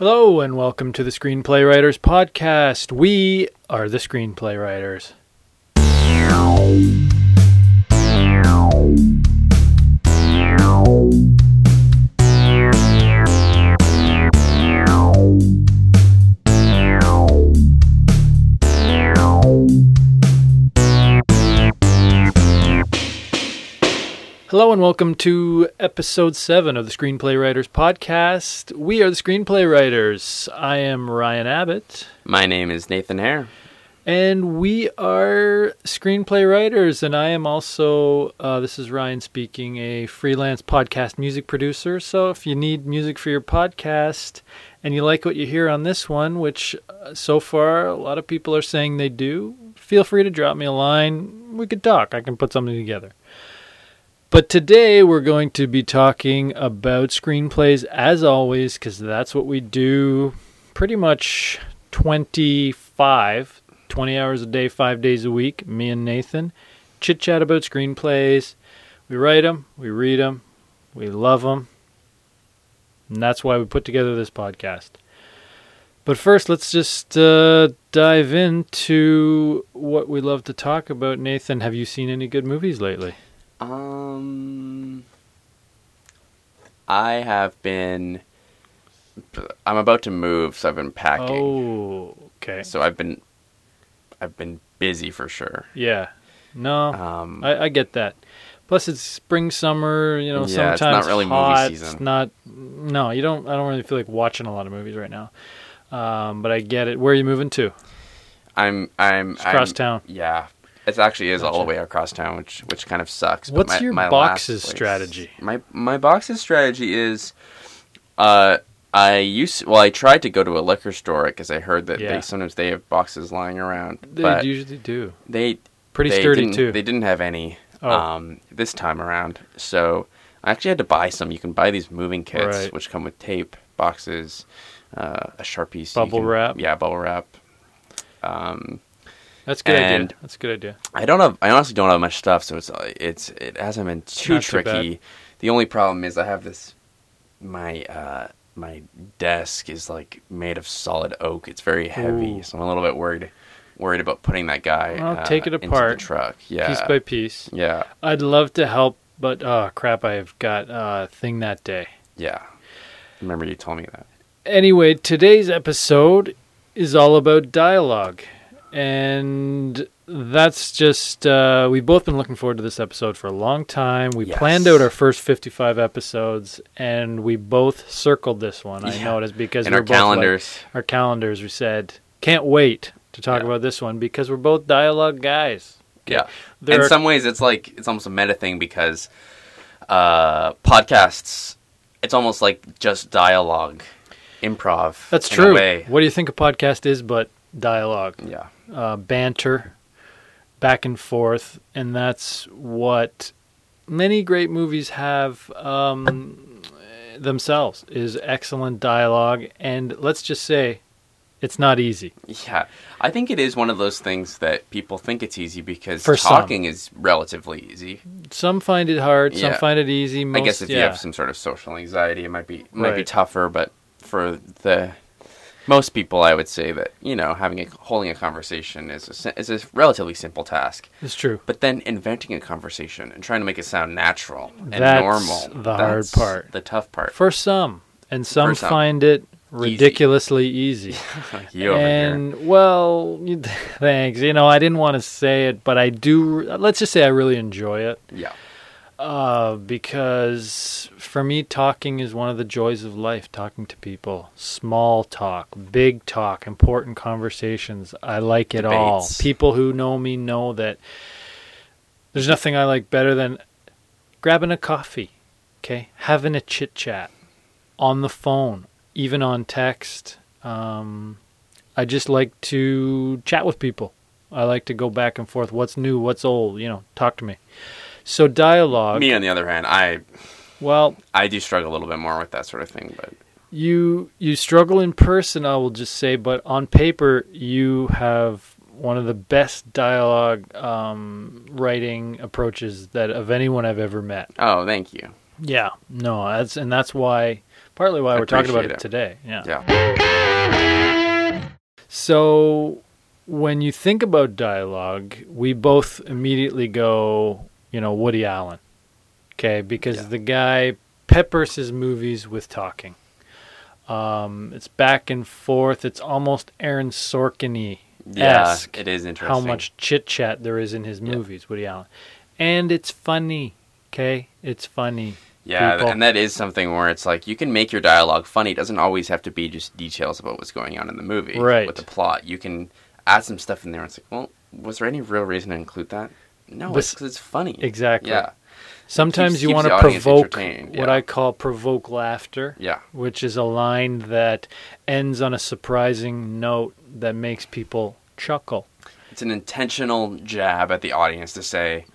Hello and welcome to the Screenplay Writers Podcast. We are the Screenplay Writers. Hello and welcome to episode 7 of the Screenplay Writers Podcast. We are the Screenplay Writers. I am Ryan Abbott. My name is Nathan Hare. And we are screenplay writers, and I am also, uh, this is Ryan speaking, a freelance podcast music producer. So if you need music for your podcast and you like what you hear on this one, which uh, so far a lot of people are saying they do, feel free to drop me a line. We could talk. I can put something together. But today we're going to be talking about screenplays as always, because that's what we do pretty much 25, 20 hours a day, five days a week. Me and Nathan chit chat about screenplays. We write them, we read them, we love them. And that's why we put together this podcast. But first, let's just uh, dive into what we love to talk about. Nathan, have you seen any good movies lately? Um, I have been. I'm about to move, so I've been packing. Oh, okay. So I've been, I've been busy for sure. Yeah. No, Um, I, I get that. Plus, it's spring, summer. You know, Yeah, it's sometimes not really movie hot. season. It's not. No, you don't. I don't really feel like watching a lot of movies right now. Um, but I get it. Where are you moving to? I'm, I'm, It's across I'm- town. Yeah, it actually is all the way across town, which, which kind of sucks. but What's my- your my boxes strategy? My, my boxes strategy is, uh. I used well. I tried to go to a liquor store because I heard that Yeah. they sometimes they have boxes lying around, They usually do. they Pretty they sturdy too. They didn't have any Oh. um, this time around, so I actually had to buy some. You can buy these moving kits, Right. which come with tape, boxes, uh, a sharpie, so Bubble can- wrap. Yeah, bubble wrap. Um, That's a good idea. That's a good idea. I don't have. I honestly don't have much stuff, so it's it's it hasn't been too Not too tricky. the only problem is I have this. My uh, my desk is like made of solid oak. It's very heavy, Ooh. so I'm a little bit worried worried about putting that guy. Well, uh, take it apart, the truck. Yeah, Piece by piece. yeah, I'd love to help, but oh crap! I've got a thing that day. yeah. Remember you told me that. Anyway, today's episode is all about dialogue. And that's just, uh, we've both been looking forward to this episode for a long time. We Yes. planned out our first 55 episodes, and we both circled this one. I Yeah. know it is because In we're our both like- calendars. our calendars, we said, can't wait to talk Yeah. about this one because we're both dialogue guys. Yeah. There in are- some ways, it's like it's almost a meta thing because uh, podcasts. It's almost like just dialogue, improv. That's true. What do you think a podcast is but dialogue? Yeah. Uh, banter, back and forth, and that's what many great movies have um, themselves is excellent dialogue. And let's just say, it's not easy. Yeah, I think it is one of those things that people think it's easy because For some. talking is relatively easy. Some find it hard, some find it easy. Most, I guess if you have some sort of social anxiety, it might be might be tougher. But for the most people, I would say that you know having a holding a conversation is a, is a relatively simple task. it's true. But then inventing a conversation and trying to make it sound natural and That's normal. the hard part. The tough part. For some, and some, some. find it ridiculously easy. you over here. and well, thanks. You know, I didn't want to say it, but I do. Let's just say I really enjoy it. Yeah. Uh, because for me, talking is one of the joys of life. Talking to people, small talk, big talk, important conversations. I like it all. People who know me know that there's nothing I like better than grabbing a coffee, okay, having a chit chat on the phone, even on text. Um, I just like to chat with people. I like to go back and forth. What's new? What's old? You know, talk to me. So dialogue. Me, on the other hand, I Well, I do struggle a little bit more with that sort of thing, but you you struggle in person. I will just say, but on paper, you have one of the best dialogue um, writing approaches that of anyone I've ever met. oh, thank you. Yeah, no, that's and that's why partly why we're talking about it, it. today. Yeah. Yeah. So when you think about dialogue, we both immediately go, you know, Woody Allen. Okay, because Yeah. the guy peppers his movies with talking. Um, it's back and forth. It's almost Aaron Sorkin-y Yeah, it is interesting. how much chit chat there is in his Yeah. movies, Woody Allen, and it's funny. Okay, it's funny. Yeah, people. and that is something where it's like you can make your dialogue funny. It doesn't always have to be just details about what's going on in the movie. Right. With the plot, you can add some stuff in there. It's like, well, was there any real reason to include that? No, But- it's it's funny. Exactly. Yeah. Sometimes keeps- you want to provoke what yeah. I call provoke laughter. Yeah. which is a line that ends on a surprising note that makes people chuckle. It's an intentional jab at the audience to say,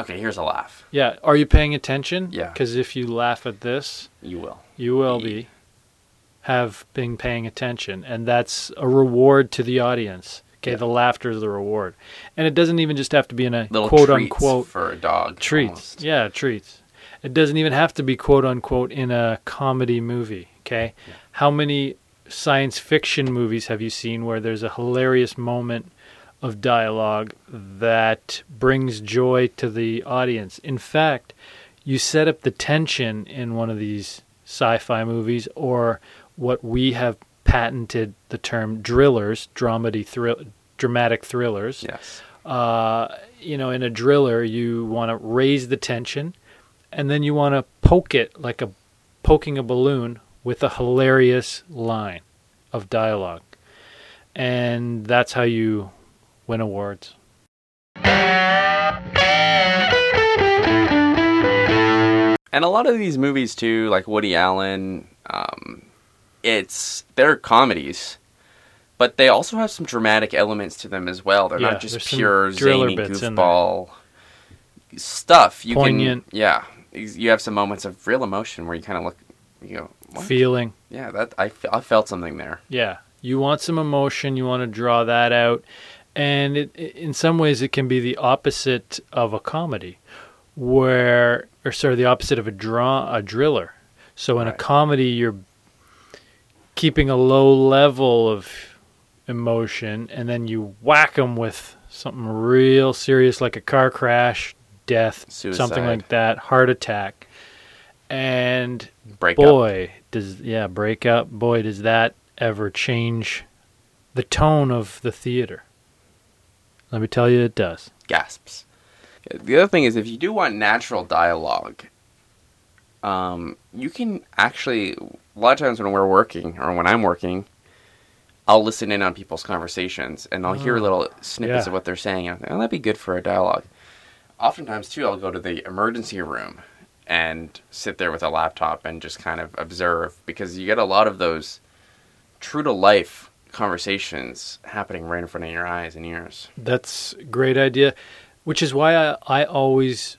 okay, here's a laugh. Yeah, are you paying attention? Yeah. Because if you laugh at this, You will. you will be have been paying attention, and that's a reward to the audience. Okay, Yeah. the laughter is the reward, and it doesn't even just have to be in a Little quote treats unquote for a dog. treats. almost. Yeah, treats. It doesn't even have to be quote unquote in a comedy movie. Okay, how many science fiction movies have you seen where there's a hilarious moment of dialogue that brings joy to the audience? In fact, you set up the tension in one of these sci-fi movies, or what we have patented the term drillers, dramedy thrill, dramatic thrillers Yes. uh, you know, in a driller, you want to raise the tension, and then you want to poke it like a poking a balloon with a hilarious line of dialogue, and that's how you win awards. And a lot of these movies too, like Woody Allen, um, it's they're comedies, but they also have some dramatic elements to them as well. They're Yeah, not just pure zany bits in there. goofball stuff. You Poignant. can, yeah, you have some moments of real emotion where you kind of look, you go, what? Feeling, yeah, that I, I felt something there. yeah, you want some emotion, you want to draw that out, and it, in some ways, it can be the opposite of a comedy, where, or sorry, the opposite of a draw, a driller. So in a comedy, you're keeping a low level of emotion, and then you whack them with something real serious, like a car crash, death, Suicide. something like that, heart attack, and Break up. boy, does yeah break up. Boy, does that ever change the tone of the theater. Let me tell you, it does. gasps. The other thing is, if you do want natural dialogue, um, you can actually. A lot of times when we're working or when I'm working, I'll listen in on people's conversations and I'll hear little snippets yeah. of what they're saying. And I think, oh, that'd be good for a dialogue. Oftentimes, too, I'll go to the emergency room and sit there with a laptop and just kind of observe because you get a lot of those true to life conversations happening right in front of your eyes and ears. That's a great idea, which is why I, I always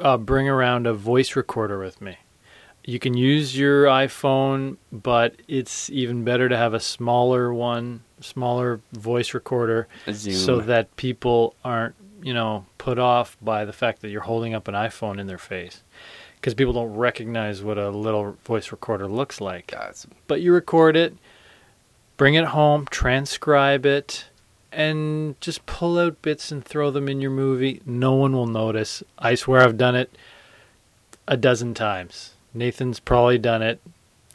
uh, bring around a voice recorder with me. You can use your iPhone, but it's even better to have a smaller one, smaller voice recorder, so that people aren't, you know, put off by the fact that you're holding up an iPhone in their face. Because people don't recognize what a little voice recorder looks like but you record it, bring it home, transcribe it, and just pull out bits and throw them in your movie. No one will notice. I swear I've done it a dozen times. Nathan's probably done it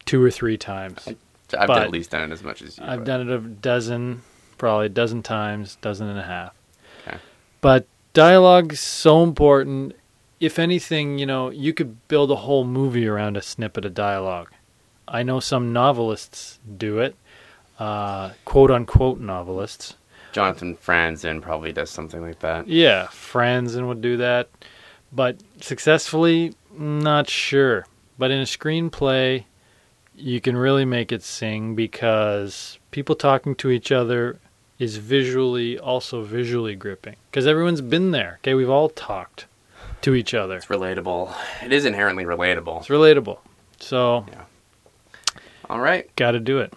two or three times. I've at least done it as much as you. I've but- done it a dozen, probably a dozen times, dozen and a half. Okay. But dialogue's so important. If anything, you know, you could build a whole movie around a snippet of dialogue. I know some novelists do it, uh, quote unquote novelists. Jonathan Franzen probably does something like that. Yeah, Franzen would do that, but successfully, not sure. But in a screenplay, you can really make it sing because people talking to each other is visually also visually gripping because everyone's been there. Okay, we've all talked to each other. It's relatable. It is inherently relatable. It's relatable. So, yeah. All right, got to do it.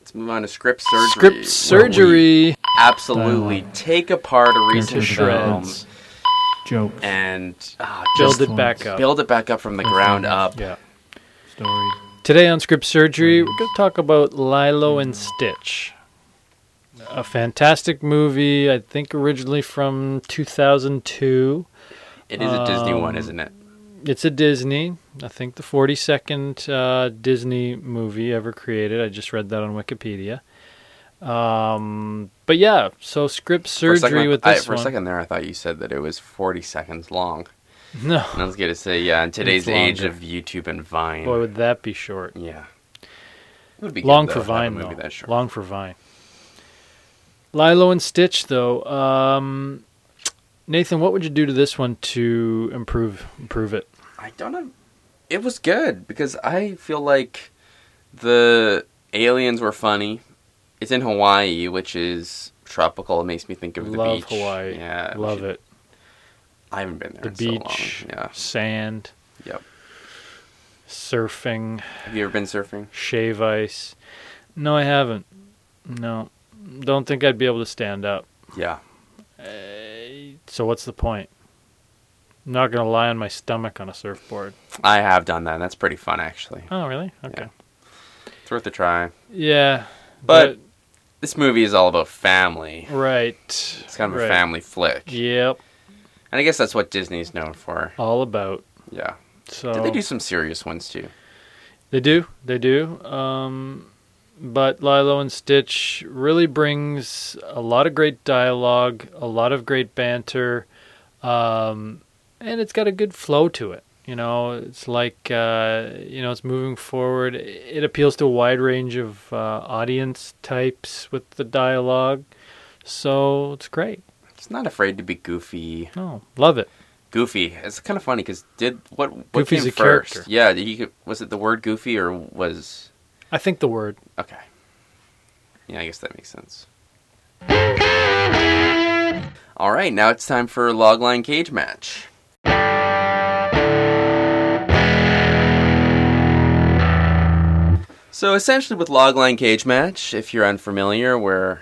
let's move on to script surgery. Script surgery Absolutely take apart a recent into film shreds. Jokes, and ah, Build it back up. build it back up from the ground up. Yeah. stories, Today on Script Surgery, we're going to talk about Lilo and Stitch. A fantastic movie, I think originally from 2002. It is a Disney one, Um, isn't it? It's a Disney, I think the 42nd uh, Disney movie ever created. I just read that on Wikipedia. Um, but yeah, so Script Surgery second, with I, this for a second there, I thought you said that it was 40 seconds long. No, And I was going to say, yeah, in today's age of YouTube and Vine. boy, would that be short. yeah. It would be Long though, for a Vine, though. that short. Long for Vine. Lilo and Stitch, though. Um, Nathan, what would you do to this one to improve improve it? I don't know. It was good because I feel like the aliens were funny. It's in Hawaii, which is tropical. It makes me think of the Love beach. Hawaii. Yeah, Love should- it. I haven't been there The in so beach, Yeah. sand, Yep. surfing, Have you ever been surfing? shave ice. No, I haven't. No, don't think I'd be able to stand up. Yeah. Uh, so what's the point? I'm not gonna lie on my stomach on a surfboard. I have done that. and That's pretty fun, actually. Oh, really? Okay. It's worth a try. Yeah, But this movie is all about family. right. It's kind of right. a family flick. Yep, And I guess that's what Disney's known for. all about. Yeah. So Did they do some serious ones too? They do, they do. Um, but Lilo and Stitch really brings a lot of great dialogue, a lot of great banter, um, and it's got a good flow to it. You know, it's like uh, you know, it's moving forward. It appeals to a wide range of uh, audience types with the dialogue, so it's great. It's not afraid to be goofy. Oh, love it. Goofy. It's kind of funny because did what what Goofy's came first? character. Yeah, he was it the word goofy or was I think the word. okay? Yeah, I guess that makes sense. All right, now it's time for logline cage match. So essentially, with logline cage match, if you're unfamiliar, we're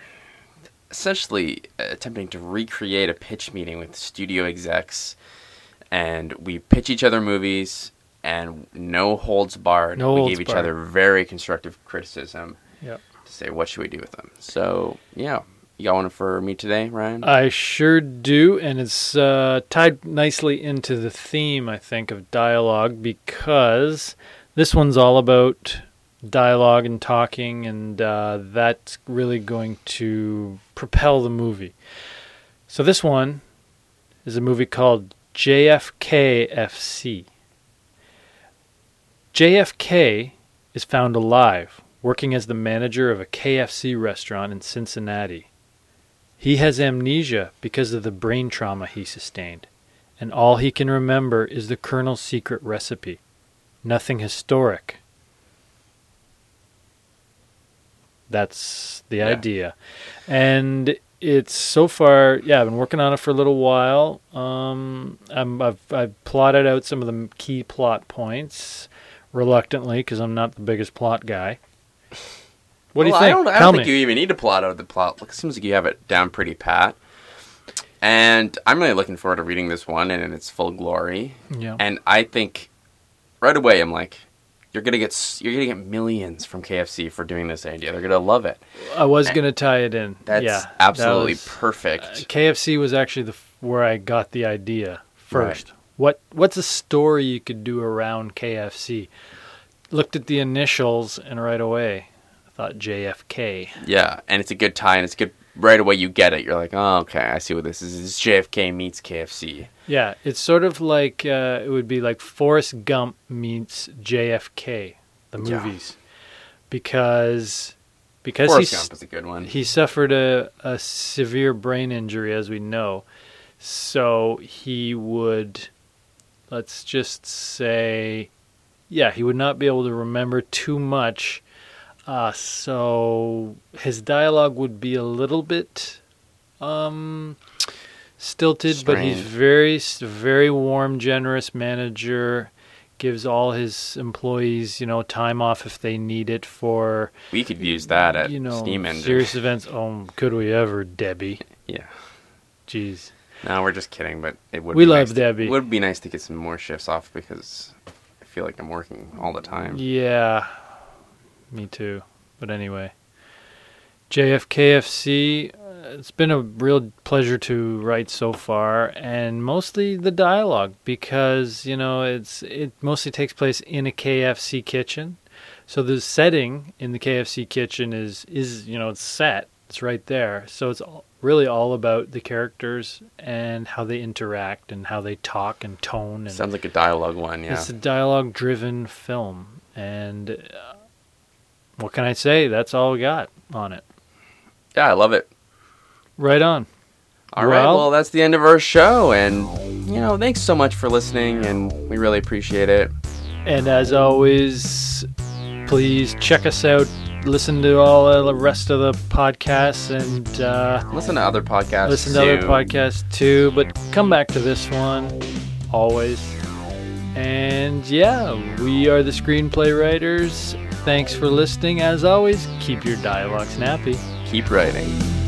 essentially attempting to recreate a pitch meeting with studio execs, and we pitch each other movies, and no holds barred. No we holds gave each barred. other very constructive criticism Yep. to say what should we do with them. So yeah, you got one for me today, Ryan? I sure do, and it's uh, tied nicely into the theme, I think, of dialogue because this one's all about dialogue and talking, and uh, that's really going to propel the movie. So this one is a movie called JFKFC. JFK is found alive, working as the manager of a KFC restaurant in Cincinnati. He has amnesia because of the brain trauma he sustained, and all he can remember is the Colonel's secret recipe. Nothing historic. That's the Yeah. idea. And it's so far, yeah, I've been working on it for a little while. Um, I'm, I've, I've plotted out some of the key plot points reluctantly because I'm not the biggest plot guy. What do you think? I don't, I don't think you even need to plot out the plot. It seems like you have it down pretty pat. And I'm really looking forward to reading this one and in its full glory. yeah. And I think right away I'm like, you're gonna get you're gonna get millions from KFC for doing this idea. They're gonna love it. I was going to tie it in. That's yeah, that absolutely was- perfect. uh, KFC was actually the where I got the idea first. Right. What what's a story you could do around KFC? Looked at the initials and right away I thought JFK. yeah, and it's a good tie, and it's a good right away. You get it. You're like, oh, okay, I see what this is. It's JFK meets KFC. Yeah, it's sort of like uh, it would be like Forrest Gump meets JFK, the Yeah. movies, because because Forrest Gump is a good one. he suffered a, a severe brain injury, as we know. So he would, let's just say, yeah, he would not be able to remember too much. Uh, so his dialogue would be a little bit um, stilted, but he's very, very warm, generous manager. Gives all his employees, you know, time off if they need it for we could use that at you know, Steam Engine. serious events. Oh, could we ever, Debbie? Yeah. Jeez. No, we're just kidding, but it would. We be love nice to- Debbie. It would be nice to get some more shifts off because I feel like I'm working all the time. Yeah, me too. But anyway, JFKFC, uh, it's been a real pleasure to write so far, and mostly the dialogue because you know it's it mostly takes place in a KFC kitchen. So the setting in the KFC kitchen is is you know it's set, it's right there. So it's all, really all about the characters and how they interact and how they talk and tone. And Sounds like a dialogue one, yeah. it's a dialogue driven film. And uh, what can I say? That's all we got on it. Yeah, I love it. Right on. All right, Well- well, that's the end of our show, and you know, thanks so much for listening, and we really appreciate it. And as always, please check us out. Listen to all the rest of the podcasts and uh, Listen to other podcasts. listen to other podcasts too. But come back to this one always. And yeah, we are the screenplay writers. Thanks for listening. As always, keep your dialogue snappy. Keep writing.